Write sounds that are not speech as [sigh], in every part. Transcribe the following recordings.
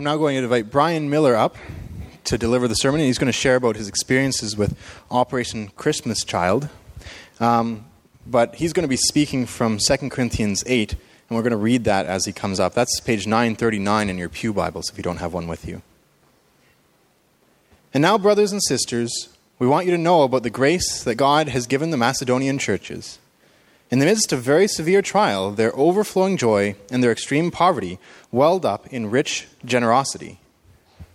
I'm now going to invite Brian Miller up to deliver the sermon, and he's going to share about his experiences with Operation Christmas Child. Um, but he's going to be speaking from 2 Corinthians 8, and we're going to read that as he comes up. That's page 939 in your Pew Bibles if you don't have one with you. And now, brothers and sisters, we want you to know about the grace that God has given the Macedonian churches. In the midst of very severe trial, their overflowing joy and their extreme poverty welled up in rich generosity.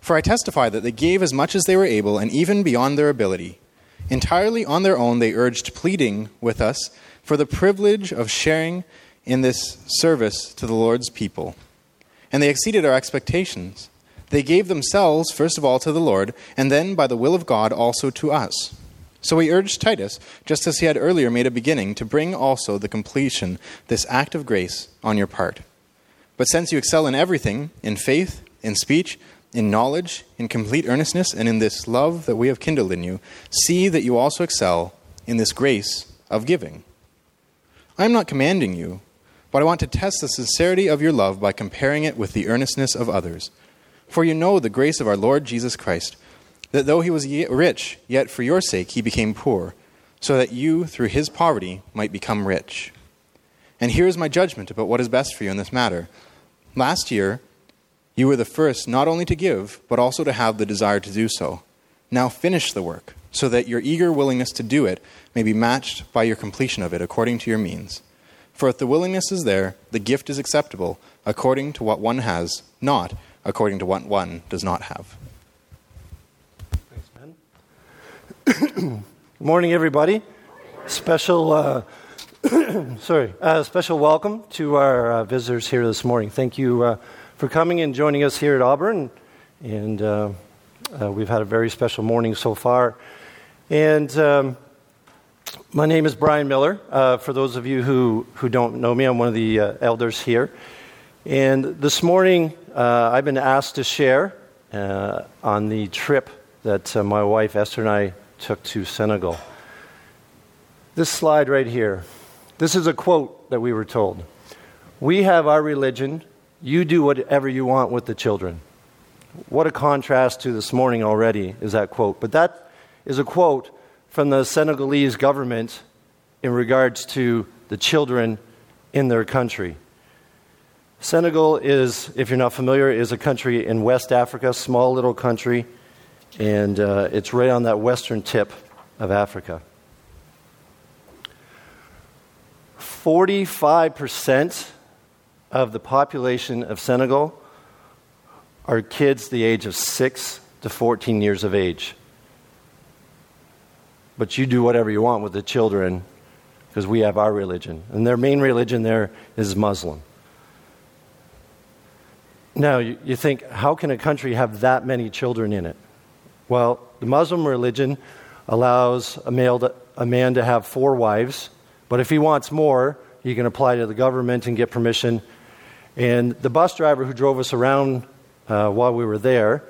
For I testify that they gave as much as they were able, and even beyond their ability. Entirely on their own, they urged, pleading with us for the privilege of sharing in this service to the Lord's people. And they exceeded our expectations. They gave themselves, first of all, to the Lord, and then, by the will of God, also to us. So we urged Titus, just as he had earlier made a beginning, to bring also the completion, this act of grace, on your part. But since you excel in everything, in faith, in speech, in knowledge, in complete earnestness, and in this love that we have kindled in you, see that you also excel in this grace of giving. I am not commanding you, but I want to test the sincerity of your love by comparing it with the earnestness of others. For you know the grace of our Lord Jesus Christ, that though he was rich, yet for your sake he became poor, so that you, through his poverty, might become rich. And here is my judgment about what is best for you in this matter. Last year, you were the first not only to give, but also to have the desire to do so. Now finish the work, so that your eager willingness to do it may be matched by your completion of it according to your means. For if the willingness is there, the gift is acceptable according to what one has, not according to what one does not have. Thanks, Ben. [coughs] morning, everybody. Special, uh, [coughs] sorry, uh, special welcome to our uh, visitors here this morning. Thank you uh, for coming and joining us here at Auburn. And uh, uh, we've had a very special morning so far. And um, my name is Brian Miller. for those of you who, who don't know me, I'm one of the elders here. And this morning, I've been asked to share on the trip that my wife Esther and I took to Senegal. This slide right here, this is a quote that we were told. We have our religion, you do whatever you want with the children. What a contrast to this morning already is that quote. But that is a quote from the Senegalese government in regards to the children in their country. Senegal is, if you're not familiar, is a country in West Africa, small little country, and uh, it's right on that western tip of Africa. 45% of the population of Senegal are kids the age of 6 to 14 years of age. But you do whatever you want with the children because we have our religion. And their main religion there is Muslim. Now, you, you think, how can a country have that many children in it? Well, the Muslim religion allows a, male to, a man to have four wives, but if he wants more, he can apply to the government and get permission. And the bus driver who drove us around uh, while we were there,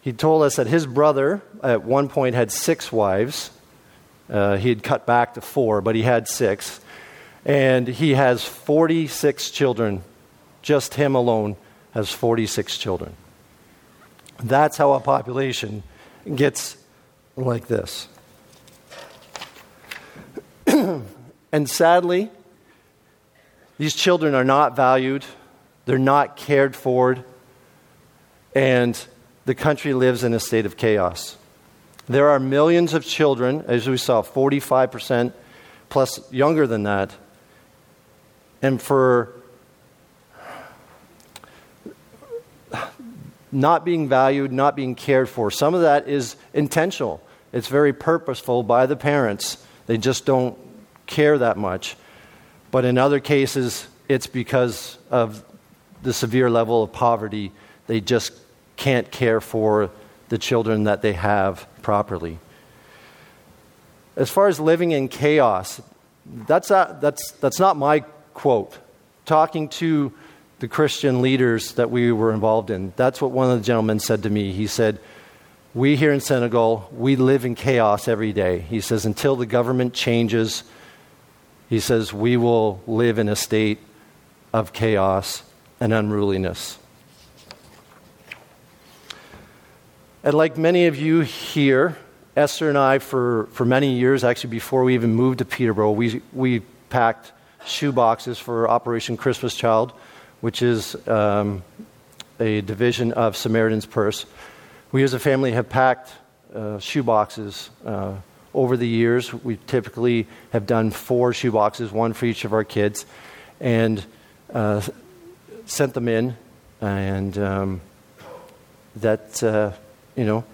he told us that his brother at one point had six wives. Uh, he had cut back to four, but he had six. And he has 46 children just him alone has 46 children. That's how a population gets like this. [clears throat] and sadly, these children are not valued, they're not cared for, and the country lives in a state of chaos. There are millions of children, as we saw, 45% plus younger than that. And for not being valued, not being cared for. Some of that is intentional, it's very purposeful by the parents. They just don't care that much. But in other cases, it's because of the severe level of poverty. They just can't care for the children that they have properly. As far as living in chaos, that's not, that's, that's not my quote. Talking to the Christian leaders that we were involved in. That's what one of the gentlemen said to me. He said, We here in Senegal, we live in chaos every day. He says, Until the government changes, he says, we will live in a state of chaos and unruliness. And like many of you here, Esther and I, for, for many years, actually before we even moved to Peterborough, we, we packed shoe boxes for Operation Christmas Child, which is um, a division of Samaritan's Purse. We as a family have packed uh, uh, over the years. We typically have done four shoe boxes, one for each of our kids, and uh, sent them in. And um, that, uh, you know,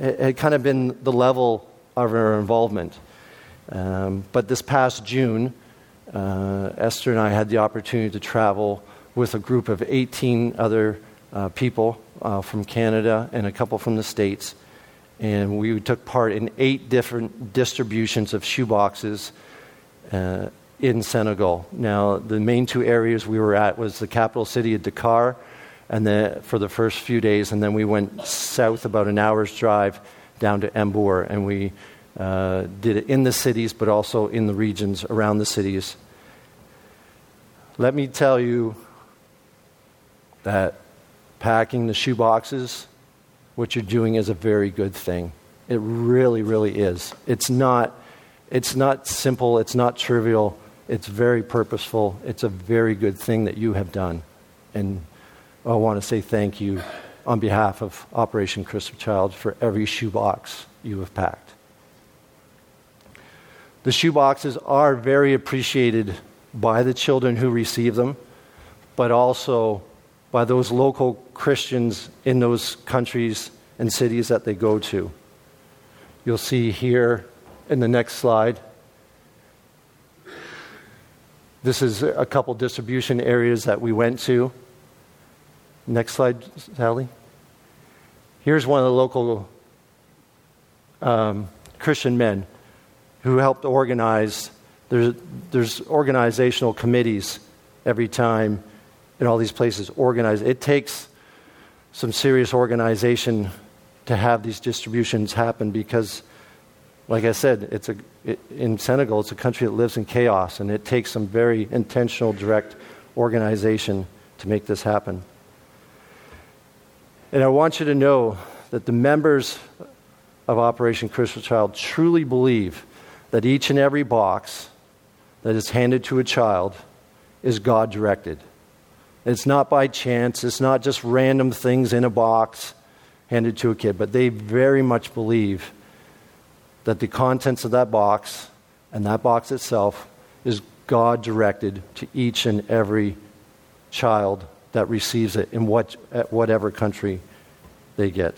had kind of been the level of our involvement. Um, but this past June, uh, Esther and I had the opportunity to travel with a group of 18 other uh, people uh, from Canada and a couple from the States. And we took part in eight different distributions of shoeboxes uh, in Senegal. Now, the main two areas we were at was the capital city of Dakar and then for the first few days, and then we went south about an hour's drive down to Mbour, and we uh, did it in the cities, but also in the regions around the cities. Let me tell you that packing the shoe boxes, what you're doing is a very good thing. It really, really is. It's not, it's not simple, it's not trivial, it's very purposeful. It's a very good thing that you have done. And I want to say thank you on behalf of Operation Christmas Child for every shoebox you have packed. The shoeboxes are very appreciated by the children who receive them, but also by those local Christians in those countries and cities that they go to. You'll see here in the next slide. This is a couple distribution areas that we went to. Next slide, Sally. Here's one of the local um, Christian men who helped organize. There's, there's organizational committees every time in all these places organize. It takes some serious organization to have these distributions happen because, like I said, it's a, it, in Senegal, it's a country that lives in chaos, and it takes some very intentional, direct organization to make this happen. And I want you to know that the members of Operation Christmas Child truly believe that each and every box that is handed to a child is God directed. It's not by chance, it's not just random things in a box handed to a kid, but they very much believe that the contents of that box and that box itself is God directed to each and every child that receives it in what, whatever country they get.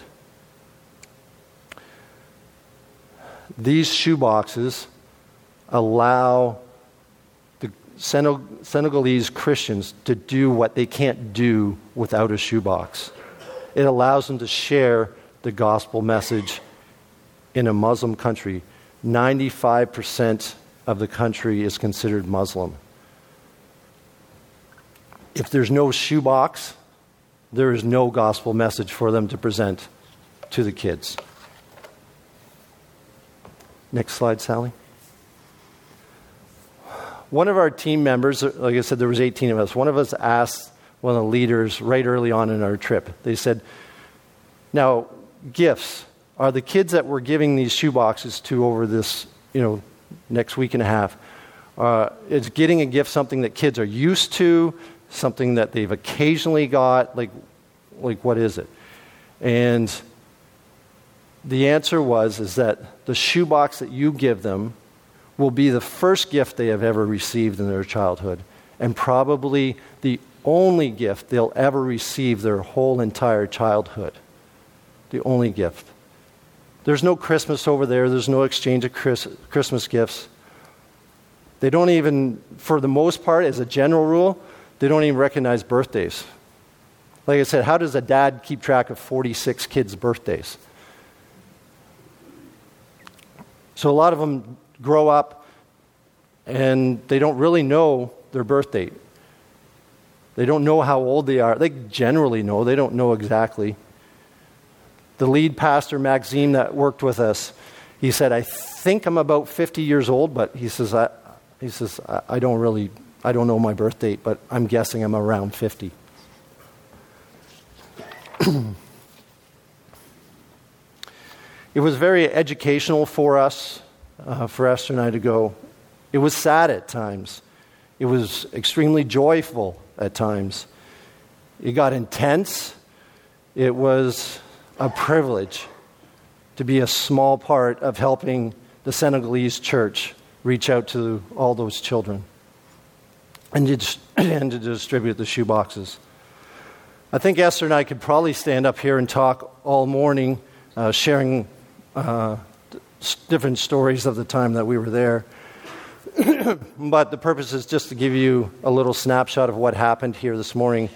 These shoe boxes allow Senegalese Christians to do what they can't do without a shoebox. It allows them to share the gospel message in a Muslim country. 95% of the country is considered Muslim. If there's no shoebox, there is no gospel message for them to present to the kids. Next slide, Sally. One of our team members, like I said, there was 18 of us. One of us asked one of the leaders right early on in our trip. They said, "Now, gifts are the kids that we're giving these shoeboxes to over this, you know, next week and a half. Uh, is getting a gift something that kids are used to, something that they've occasionally got? Like, like what is it? And the answer was is that the shoebox that you give them will be the first gift they have ever received in their childhood and probably the only gift they'll ever receive their whole entire childhood. The only gift. There's no Christmas over there, there's no exchange of Chris, Christmas gifts. They don't even, for the most part, as a general rule, they don't even recognize birthdays. Like I said, how does a dad keep track of 46 kids' birthdays? So a lot of them grow up and they don't really know their birth date. They don't know how old they are. They generally know, they don't know exactly. The lead pastor, Maxime, that worked with us, he said, I think I'm about 50 years old, but he says, I, he says, I, I don't really I don't know my birth date, but I'm guessing I'm around 50. [clears throat] It was very educational for us, uh, for Esther and I to go. It was sad at times. It was extremely joyful at times. It got intense. It was a privilege to be a small part of helping the Senegalese church reach out to all those children and to, [clears throat] and to distribute the shoeboxes. I think Esther and I could probably stand up here and talk all morning, uh, sharing uh, different stories of the time that we were there. [coughs] but the purpose is just to give you a little snapshot of what happened here this morning,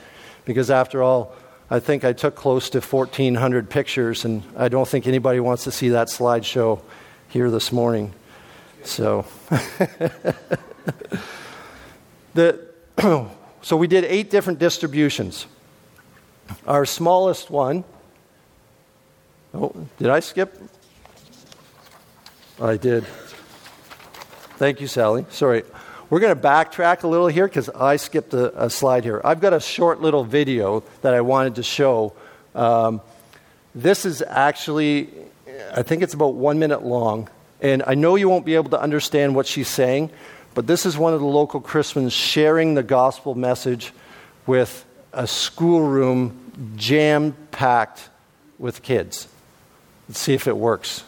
because after all, I think I took close to 1,400 pictures, and I don't think anybody wants to see that slideshow here this morning. So, [laughs] the, [coughs] so we did eight different distributions. Our smallest one, oh, did I skip? I did. Thank you, Sally. Sorry. We're going to backtrack a little here because I skipped a, a, slide here. I've got a short little video that I wanted to show. Um, this is actually, I think it's about one minute long. And I know you won't be able to understand what she's saying, but this is one of the local Christians sharing the gospel message with a schoolroom jam packed with kids. Let's see if it works.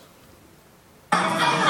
Oh,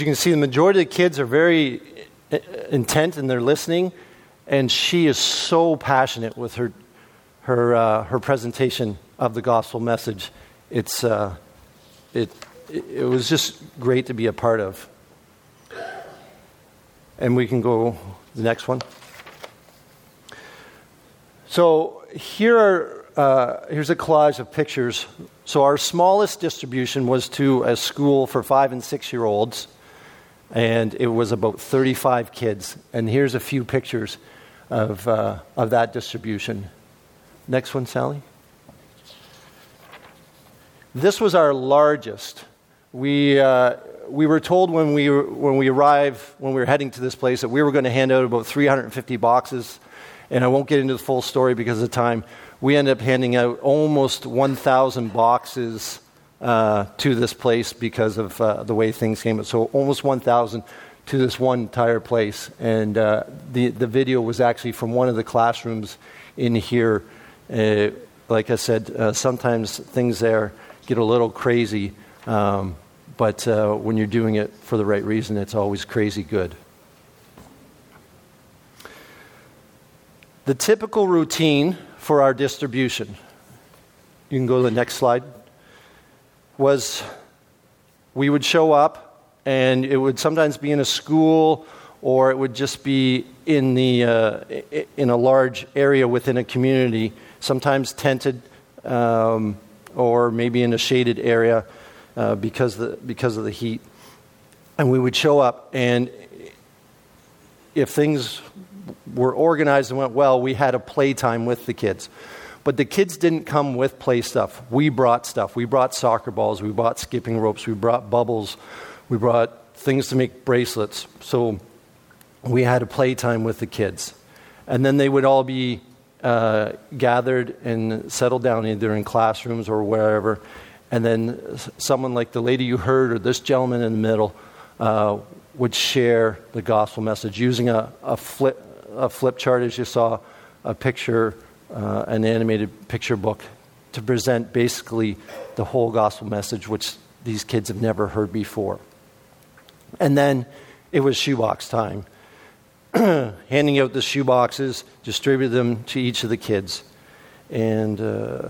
As you can see, the majority of the kids are very uh, intent and they're listening, and she is so passionate with her, her, uh, her presentation of the gospel message. It's, uh, it, it was just great to be a part of. And we can go the next one. So here are, uh, here's a collage of pictures. So our smallest distribution was to a school for five and six year olds and it was about 35 kids. And here's a few pictures of, uh, of that distribution. Next one, Sally. This was our largest. We, uh, we were told when we, when we arrived, when we were heading to this place, that we were going to hand out about 350 boxes. And I won't get into the full story because of time. We ended up handing out almost 1,000 boxes uh, to this place because of uh, the way things came. So almost 1,000 to this one entire place. And uh, the, the video was actually from one of the classrooms in here. Uh, like I said, uh, sometimes things there get a little crazy, um, but when you're doing it for the right reason, it's always crazy good. The typical routine for our distribution. You can go to the next slide was we would show up, and it would sometimes be in a school or it would just be in, the, uh, in a large area within a community, sometimes tented um, or maybe in a shaded area uh, because, the, because of the heat. And we would show up, and if things were organized and went well, we had a playtime with the kids. But the kids didn't come with play stuff. We brought stuff. We brought soccer balls. We brought skipping ropes. We brought bubbles. We brought things to make bracelets. So we had a playtime with the kids. And then they would all be uh, gathered and settled down either in classrooms or wherever. And then someone like the lady you heard or this gentleman in the middle uh, would share the gospel message using a, a, flip, a flip chart, as you saw, a picture uh, an animated picture book to present basically the whole gospel message, which these kids have never heard before. And then it was shoebox time. [clears throat] Handing out the shoeboxes, distribute them to each of the kids. And uh,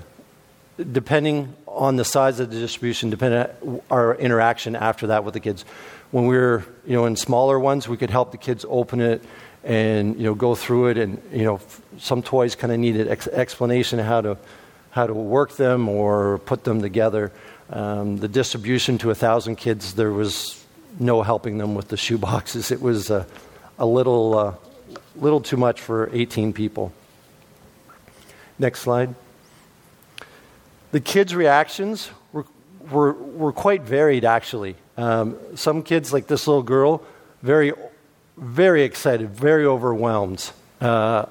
depending on the size of the distribution, depending on our interaction after that with the kids. When we were, you know, in smaller ones, we could help the kids open it and, you know, go through it. And, you know, some toys kind of needed ex- explanation how to, how to work them or put them together. Um, the distribution to a thousand kids, there was no helping them with the shoe boxes. It was a little, uh, little too much for 18 people. Next slide. The kids' reactions were, were, were quite varied, actually. Um, some kids, like this little girl, very, very excited, very overwhelmed. Uh,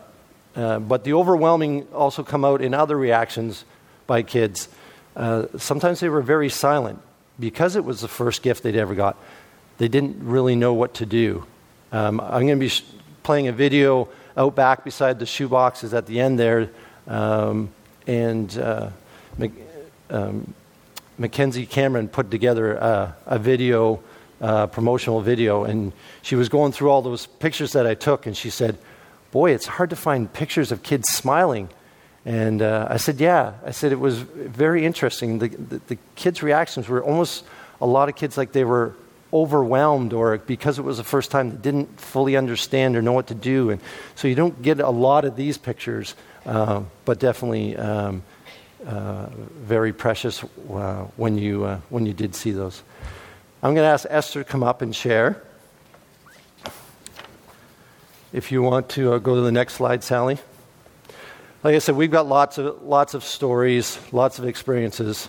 uh, but the overwhelming also come out in other reactions by kids. Uh, sometimes they were very silent because it was the first gift they'd ever got. They didn't really know what to do. Um, I'm going to be sh- playing a video out back beside the shoe boxes at the end there, um, and uh, um, Mackenzie Cameron put together a video, uh, promotional video, and she was going through all those pictures that I took, and she said, "Boy, it's hard to find pictures of kids smiling." And uh, I said, "Yeah." I said it was very interesting. The, the, the kids' reactions were almost a lot of kids like they were overwhelmed or because it was the first time they didn't fully understand or know what to do and so you don't get a lot of these pictures uh, but definitely um, uh, very precious uh, when, you, uh, when you did see those. I'm going to ask Esther to come up and share. If you want to uh, go to the next slide, Sally. Like I said, we've got lots of, lots of stories, lots of experiences.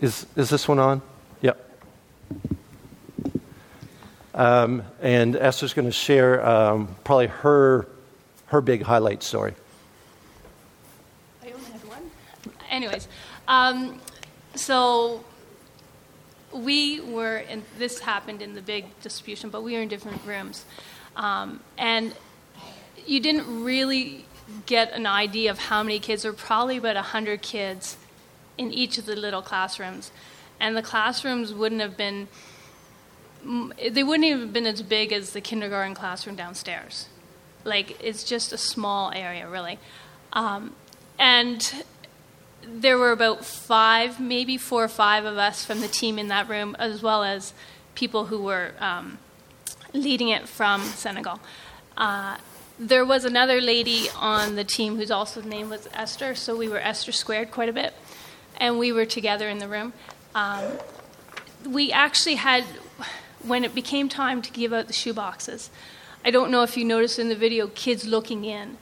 Is, is this one on? Yep. Um, and Esther's going to share um, probably her, her big highlight story. I only had one. Anyways, um, so we were, and this happened in the big distribution, but we were in different rooms. Um, and you didn't really get an idea of how many kids. There were probably about 100 kids in each of the little classrooms. And the classrooms wouldn't have been, they wouldn't even have been as big as the kindergarten classroom downstairs. Like, it's just a small area, really. Um, and there were about five, maybe four or five of us from the team in that room, as well as people who were um, leading it from Senegal. Uh, there was another lady on the team whose also name was Esther, so we were Esther squared quite a bit, and we were together in the room. Um, we actually had, when it became time to give out the shoe boxes, I don't know if you noticed in the video, kids looking in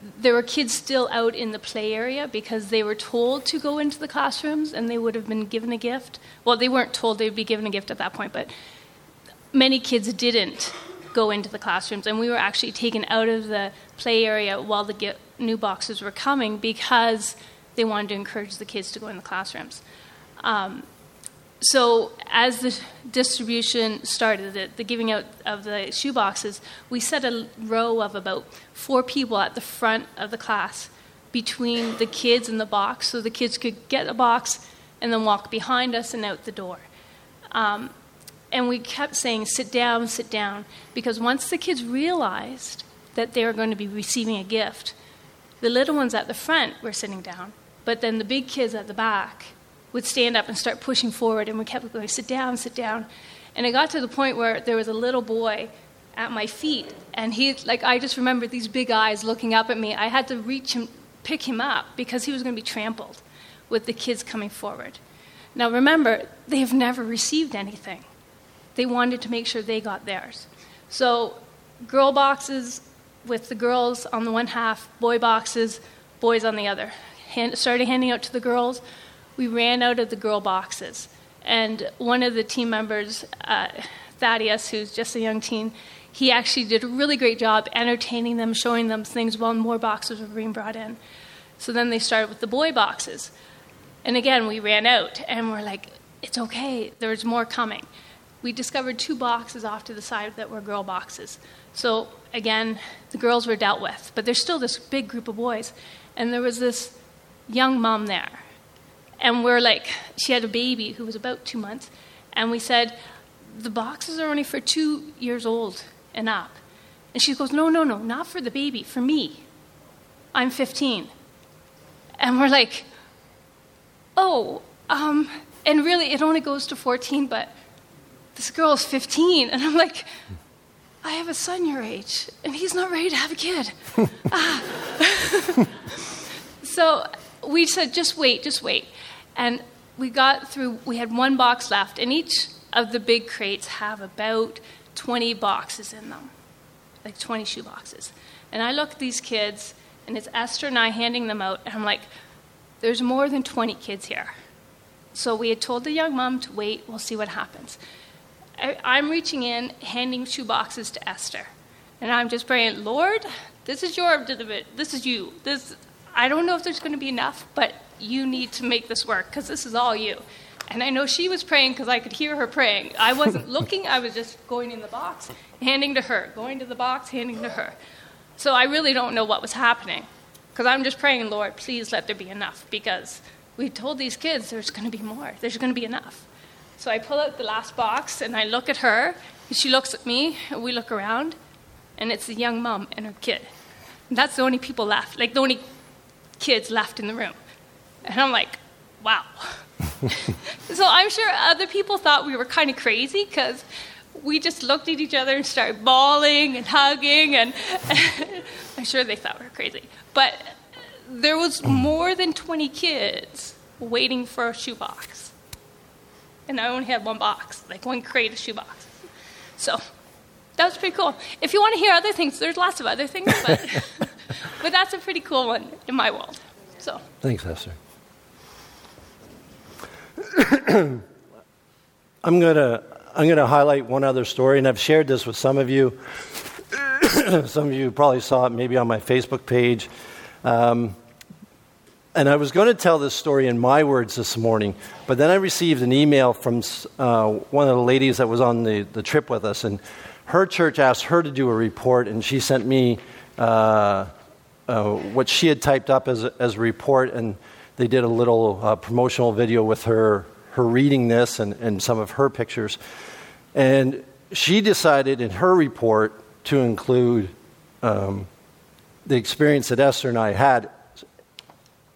there were kids still out in the play area because they were told to go into the classrooms and they would have been given a gift. Well, they weren't told they'd be given a gift at that point, but many kids didn't go into the classrooms, and we were actually taken out of the play area while the new boxes were coming because they wanted to encourage the kids to go in the classrooms. Um, so as the distribution started, the, the, giving out of the shoe boxes, we set a row of about four people at the front of the class between the kids and the box, so the kids could get a box and then walk behind us and out the door. Um, and we kept saying, sit down, sit down, because once the kids realized that they were going to be receiving a gift, the little ones at the front were sitting down, but then the big kids at the back would stand up and start pushing forward, and we kept going, sit down, sit down. And it got to the point where there was a little boy at my feet, and he, like, I just remember these big eyes looking up at me. I had to reach him, pick him up, because he was going to be trampled with the kids coming forward. Now, remember, they have never received anything. They wanted to make sure they got theirs. So, girl boxes with the girls on the one half, boy boxes, boys on the other. Hand, started handing out to the girls we ran out of the girl boxes. And one of the team members, uh, Thaddeus, who's just a young teen, he actually did a really great job entertaining them, showing them things while more boxes were being brought in. So then they started with the boy boxes. And again, we ran out, and we're like, it's okay, there's more coming. We discovered two boxes off to the side that were girl boxes. So again, the girls were dealt with, but there's still this big group of boys. And there was this young mom there and we're like, she had a baby who was about two months, and we said, the boxes are only for two years old and up. And she goes, No, no, no, not for the baby, for me. I'm 15. And we're like, Oh, um, and really it only goes to 14, but this girl is 15. And I'm like, I have a son your age, and he's not ready to have a kid. [laughs] ah. [laughs] so we said, just wait, just wait. And we got through, we had one box left, and each of the big crates have about 20 boxes in them, like 20 shoe boxes. And I look at these kids, and it's Esther and I handing them out, and I'm like, there's more than 20 kids here. So we had told the young mom to wait, we'll see what happens. I, am reaching in, handing shoe boxes to Esther. And I'm just praying, Lord, this is your this is you. This I don't know if there's going to be enough, but you need to make this work because this is all you. And I know she was praying because I could hear her praying. I wasn't [laughs] looking, I was just going in the box, handing to her, going to the box, handing to her. So I really don't know what was happening because I'm just praying, Lord, please let there be enough because we told these kids there's going to be more, there's going to be enough. So I pull out the last box and I look at her, and she looks at me, and we look around, and it's the young mom and her kid. And that's the only people left, like the only kids left in the room. And I'm like, wow. [laughs] so I'm sure other people thought we were kind of crazy because we just looked at each other and started bawling and hugging, and [laughs] I'm sure they thought we were crazy. But there was more than 20 kids waiting for a shoebox and I only had one box, like one crate of shoebox. So that was pretty cool. If you want to hear other things, there's lots of other things, but, [laughs] [laughs] but that's a pretty cool one in my world. So thanks, Esther. [clears throat] I'm gonna I'm gonna highlight one other story, and I've shared this with some of you. [clears throat] some of you probably saw it maybe on my Facebook page. Um, and I was going to tell this story in my words this morning, but then I received an email from uh, one of the ladies that was on the, the trip with us, and her church asked her to do a report, and she sent me uh, uh, what she had typed up as a, as a report, and they did a little uh, promotional video with her, her reading this and, and some of her pictures. And she decided in her report to include um, the experience that Esther and I had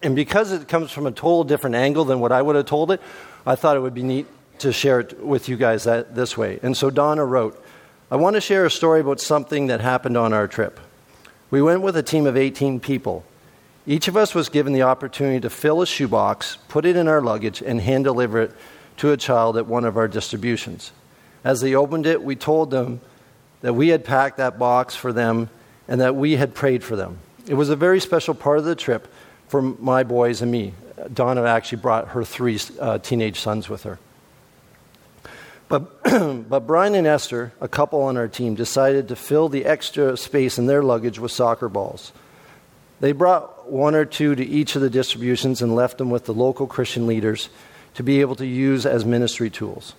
and because it comes from a total different angle than what I would have told it, I thought it would be neat to share it with you guys that, this way. And so Donna wrote, I want to share a story about something that happened on our trip. We went with a team of 18 people. Each of us was given the opportunity to fill a shoebox, put it in our luggage, and hand deliver it to a child at one of our distributions. As they opened it, we told them that we had packed that box for them and that we had prayed for them. It was a very special part of the trip for my boys and me. Donna actually brought her three uh, teenage sons with her. But, [clears throat] but Brian and Esther, a couple on our team, decided to fill the extra space in their luggage with soccer balls. They brought one or two to each of the distributions and left them with the local Christian leaders to be able to use as ministry tools.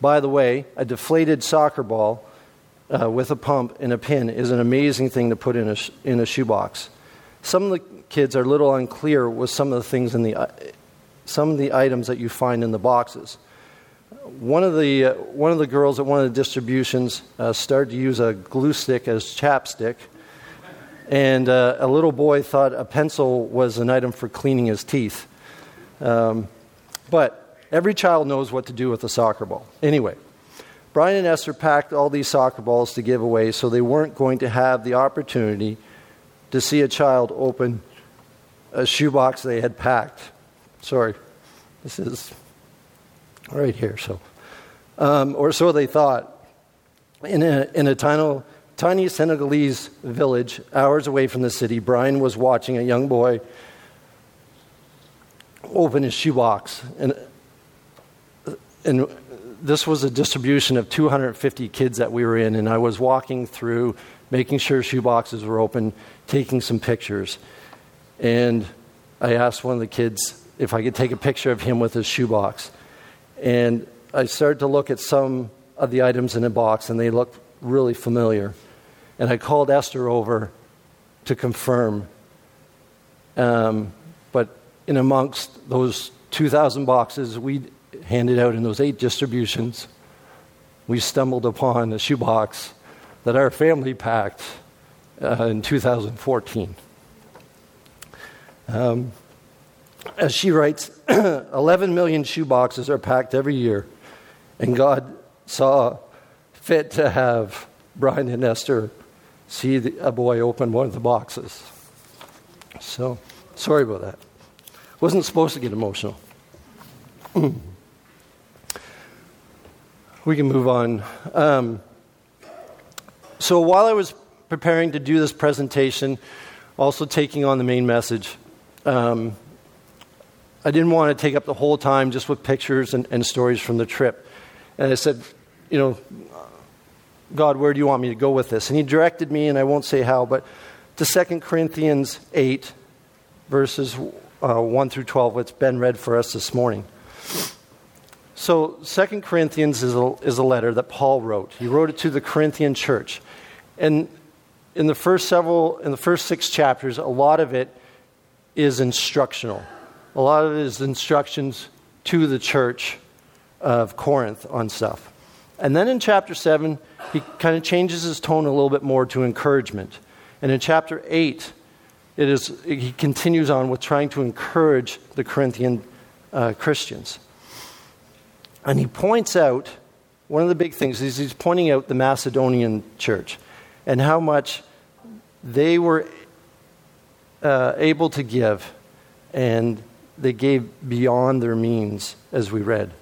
By the way, a deflated soccer ball uh, with a pump and a pin is an amazing thing to put in a, in a shoebox. Some of the kids are a little unclear with some of the things in the uh, some of the items that you find in the boxes. One of the uh, one of the girls at one of the distributions uh, started to use a glue stick as chapstick, and uh, a little boy thought a pencil was an item for cleaning his teeth. Um, but every child knows what to do with a soccer ball. Anyway, Brian and Esther packed all these soccer balls to give away, so they weren't going to have the opportunity to see a child open a shoebox they had packed. Sorry, this is right here. So, um, or so they thought. In a, in a tiny, tiny Senegalese village, hours away from the city, Brian was watching a young boy open his shoebox, and and this was a distribution of 250 kids that we were in, and I was walking through, making sure shoeboxes were open, taking some pictures. And I asked one of the kids if I could take a picture of him with his shoebox. And I started to look at some of the items in the box, and they looked really familiar. And I called Esther over to confirm. Um, but in amongst those 2,000 boxes we handed out in those eight distributions, we stumbled upon a shoebox that our family packed uh, in 2014. Um, as she writes, [clears throat] 11 million shoeboxes are packed every year, and God saw fit to have Brian and Esther see the, a boy open one of the boxes. So, sorry about that. Wasn't supposed to get emotional. [clears throat] we can move on. Um, so, while I was preparing to do this presentation, also taking on the main message, um, I didn't want to take up the whole time just with pictures and, and stories from the trip. And I said, you know, God, where do you want me to go with this? And he directed me, and I won't say how, but to 2 Corinthians 8, verses uh, 1 through 12, what's been read for us this morning. So, 2 Corinthians is a, is a letter that Paul wrote. He wrote it to the Corinthian church. And in the first several, in the first six chapters, a lot of it is instructional. A lot of it is instructions to the church of Corinth on stuff. And then in chapter 7, he kind of changes his tone a little bit more to encouragement. And in chapter 8, it is, he continues on with trying to encourage the Corinthian uh, Christians. And he points out one of the big things is he's pointing out the Macedonian church and how much they were uh, able to give, and they gave beyond their means, as we read.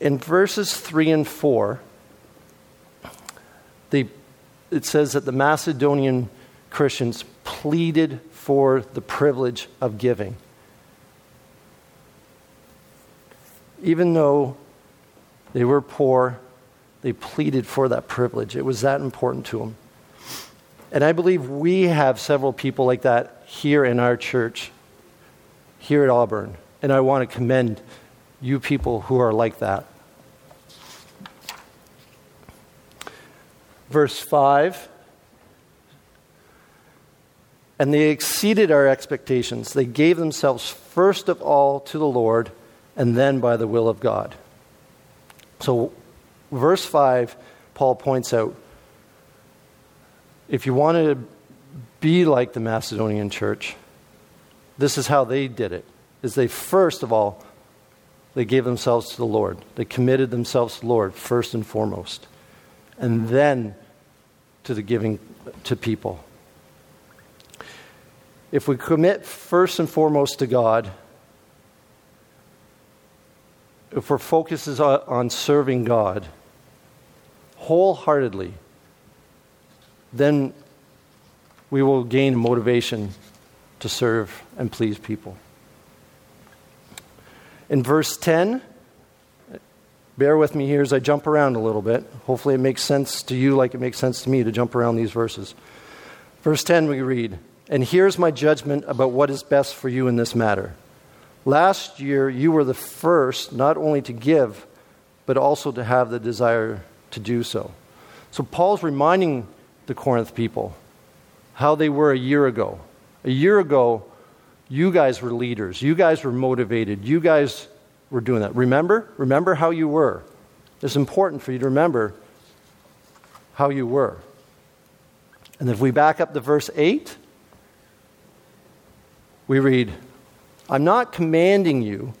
In verses 3 and 4, they, it says that the Macedonian Christians pleaded for the privilege of giving. Even though they were poor, they pleaded for that privilege. It was that important to them. And I believe we have several people like that here in our church, here at Auburn. And I want to commend you people who are like that. Verse 5 And they exceeded our expectations. They gave themselves first of all to the Lord and then by the will of God. So, verse 5, Paul points out if you want to be like the Macedonian church, this is how they did it. Is they first of all they gave themselves to the Lord. They committed themselves to the Lord first and foremost. And then to the giving to people. If we commit first and foremost to God, if our focus is on serving God wholeheartedly, then we will gain motivation to serve and please people. In verse 10, bear with me here as I jump around a little bit. Hopefully, it makes sense to you like it makes sense to me to jump around these verses. Verse 10, we read, And here's my judgment about what is best for you in this matter. Last year, you were the first not only to give, but also to have the desire to do so. So, Paul's reminding the Corinth people how they were a year ago. A year ago, you guys were leaders. You guys were motivated. You guys were doing that. Remember? Remember how you were. It's important for you to remember how you were. And if we back up to verse 8, we read, I'm not commanding you,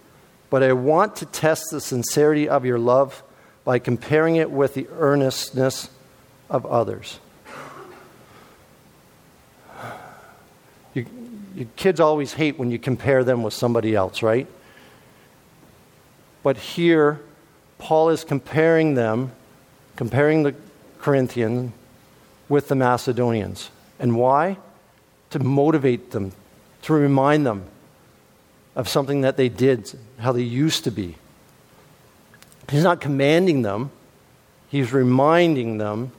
but I want to test the sincerity of your love by comparing it with the earnestness of others. You, your kids always hate when you compare them with somebody else, right? But here, Paul is comparing them, comparing the Corinthians with the Macedonians. And why? To motivate them, to remind them of something that they did, how they used to be. He's not commanding them, he's reminding them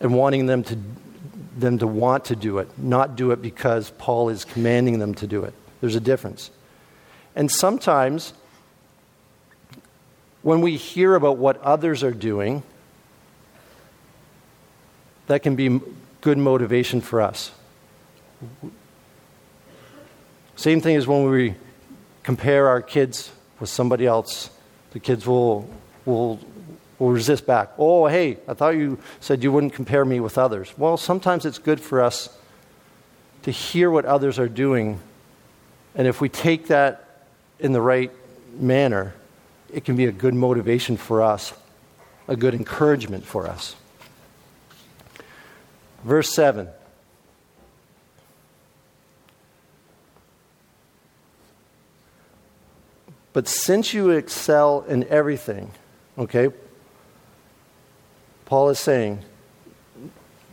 and wanting them to them to want to do it, not do it because Paul is commanding them to do it. There's a difference. And sometimes, when we hear about what others are doing, that can be good motivation for us. Same thing as when we compare our kids with somebody else. The kids will, will, will resist back. Oh, hey, I thought you said you wouldn't compare me with others. Well, sometimes it's good for us to hear what others are doing. And if we take that in the right manner, it can be a good motivation for us, a good encouragement for us. Verse 7. But since you excel in everything, okay, Paul is saying,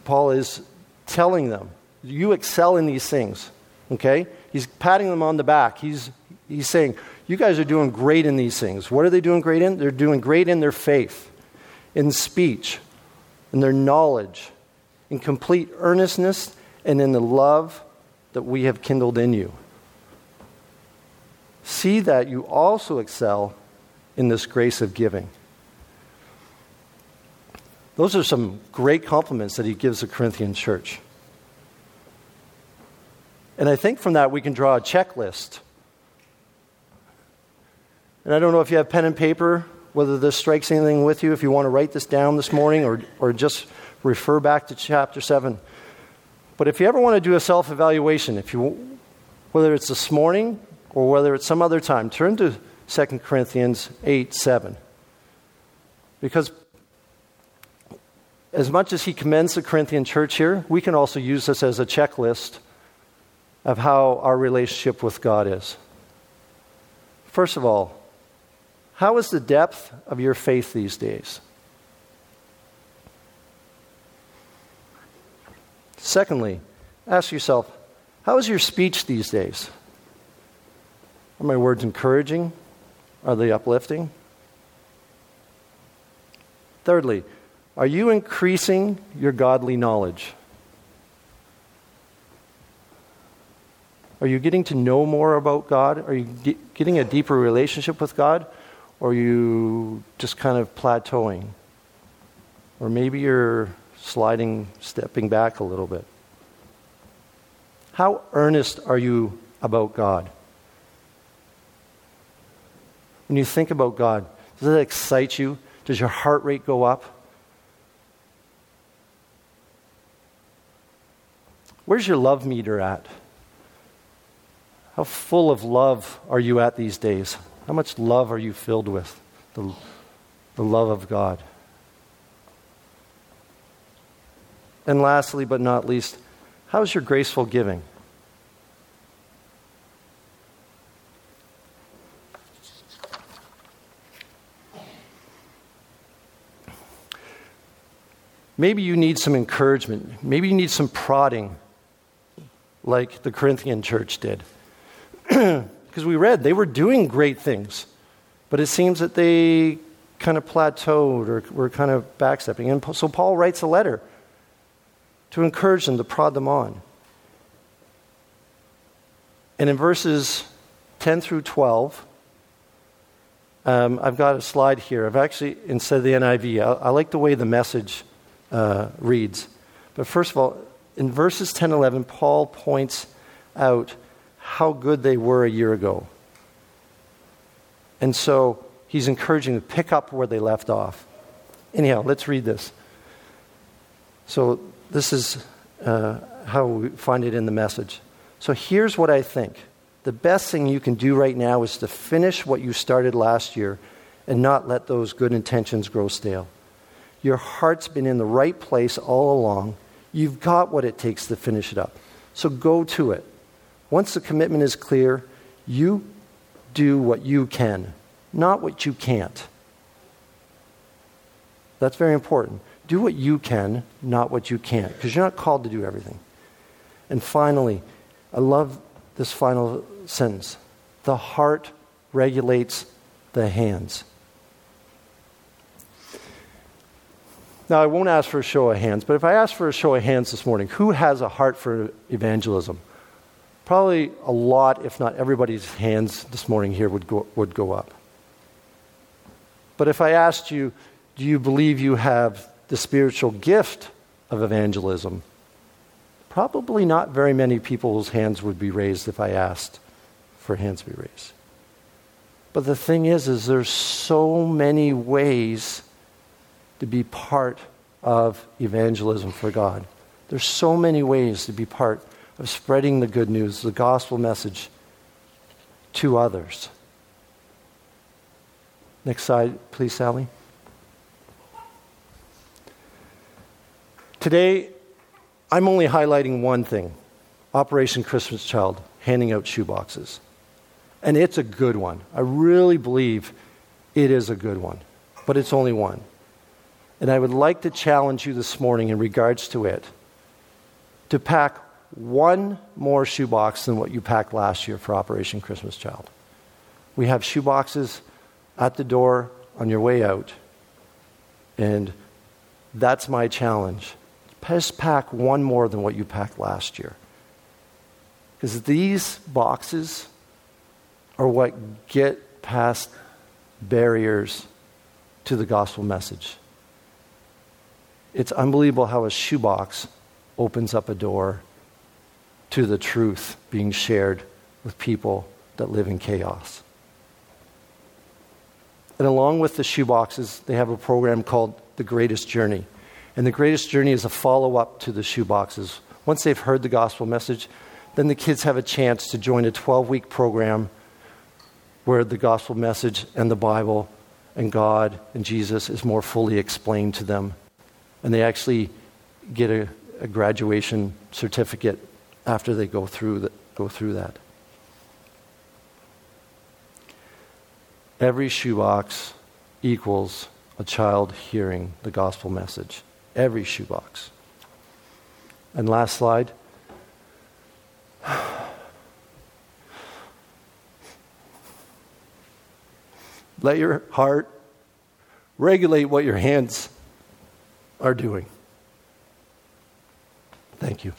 Paul is telling them, you excel in these things, okay? He's patting them on the back. He's, he's saying, you guys are doing great in these things. What are they doing great in? They're doing great in their faith, in speech, in their knowledge, in complete earnestness, and in the love that we have kindled in you. See that you also excel in this grace of giving. Those are some great compliments that he gives the Corinthian church. And I think from that we can draw a checklist. And I don't know if you have pen and paper, whether this strikes anything with you, if you want to write this down this morning or, or just refer back to chapter 7. But if you ever want to do a self evaluation, if you, whether it's this morning or whether it's some other time, turn to 2 Corinthians 8 7. Because as much as he commends the Corinthian church here, we can also use this as a checklist of how our relationship with God is. First of all, how is the depth of your faith these days? Secondly, ask yourself, how is your speech these days? Are my words encouraging? Are they uplifting? Thirdly, are you increasing your godly knowledge? Are you getting to know more about God? Are you getting a deeper relationship with God? Or are you just kind of plateauing? Or maybe you're sliding, stepping back a little bit. How earnest are you about God? When you think about God, does that excite you? Does your heart rate go up? Where's your love meter at? How full of love are you at these days? How much love are you filled with? The, the love of God. And lastly, but not least, how's your graceful giving? Maybe you need some encouragement. Maybe you need some prodding, like the Corinthian church did. [clears throat] Because we read they were doing great things, but it seems that they kind of plateaued or were kind of backstepping. And so Paul writes a letter to encourage them, to prod them on. And in verses 10 through 12, um, I've got a slide here. I've actually, instead of the NIV, I, I like the way the message uh, reads. But first of all, in verses 10 11, Paul points out how good they were a year ago. And so he's encouraging them to pick up where they left off. Anyhow, let's read this. So this is uh, how we find it in the message. So here's what I think the best thing you can do right now is to finish what you started last year and not let those good intentions grow stale. Your heart's been in the right place all along. You've got what it takes to finish it up. So go to it. Once the commitment is clear, you do what you can, not what you can't. That's very important. Do what you can, not what you can't, because you're not called to do everything. And finally, I love this final sentence the heart regulates the hands. Now, I won't ask for a show of hands, but if I ask for a show of hands this morning, who has a heart for evangelism? Probably a lot, if not everybody's hands this morning here would go, would go up. But if I asked you, do you believe you have the spiritual gift of evangelism, probably not very many people's hands would be raised if I asked for hands to be raised. But the thing is, is there's so many ways to be part of evangelism for God. There's so many ways to be part of spreading the good news, the gospel message to others. Next slide, please, Sally. Today, I'm only highlighting one thing Operation Christmas Child, handing out shoeboxes. And it's a good one. I really believe it is a good one, but it's only one. And I would like to challenge you this morning in regards to it to pack one more shoebox than what you packed last year for Operation Christmas Child. We have shoeboxes at the door on your way out. And that's my challenge. Just pack one more than what you packed last year. Because these boxes are what get past barriers to the gospel message. It's unbelievable how a shoebox opens up a door to the truth being shared with people that live in chaos. And along with the shoeboxes, they have a program called The Greatest Journey. And the Greatest Journey is a follow up to the shoeboxes. Once they've heard the gospel message, then the kids have a chance to join a 12 week program where the gospel message and the Bible and God and Jesus is more fully explained to them. And they actually get a, a graduation certificate after they go through, the, go through that. Every shoebox equals a child hearing the gospel message. Every shoebox. And last slide. [sighs] Let your heart regulate what your hands are doing. Thank you.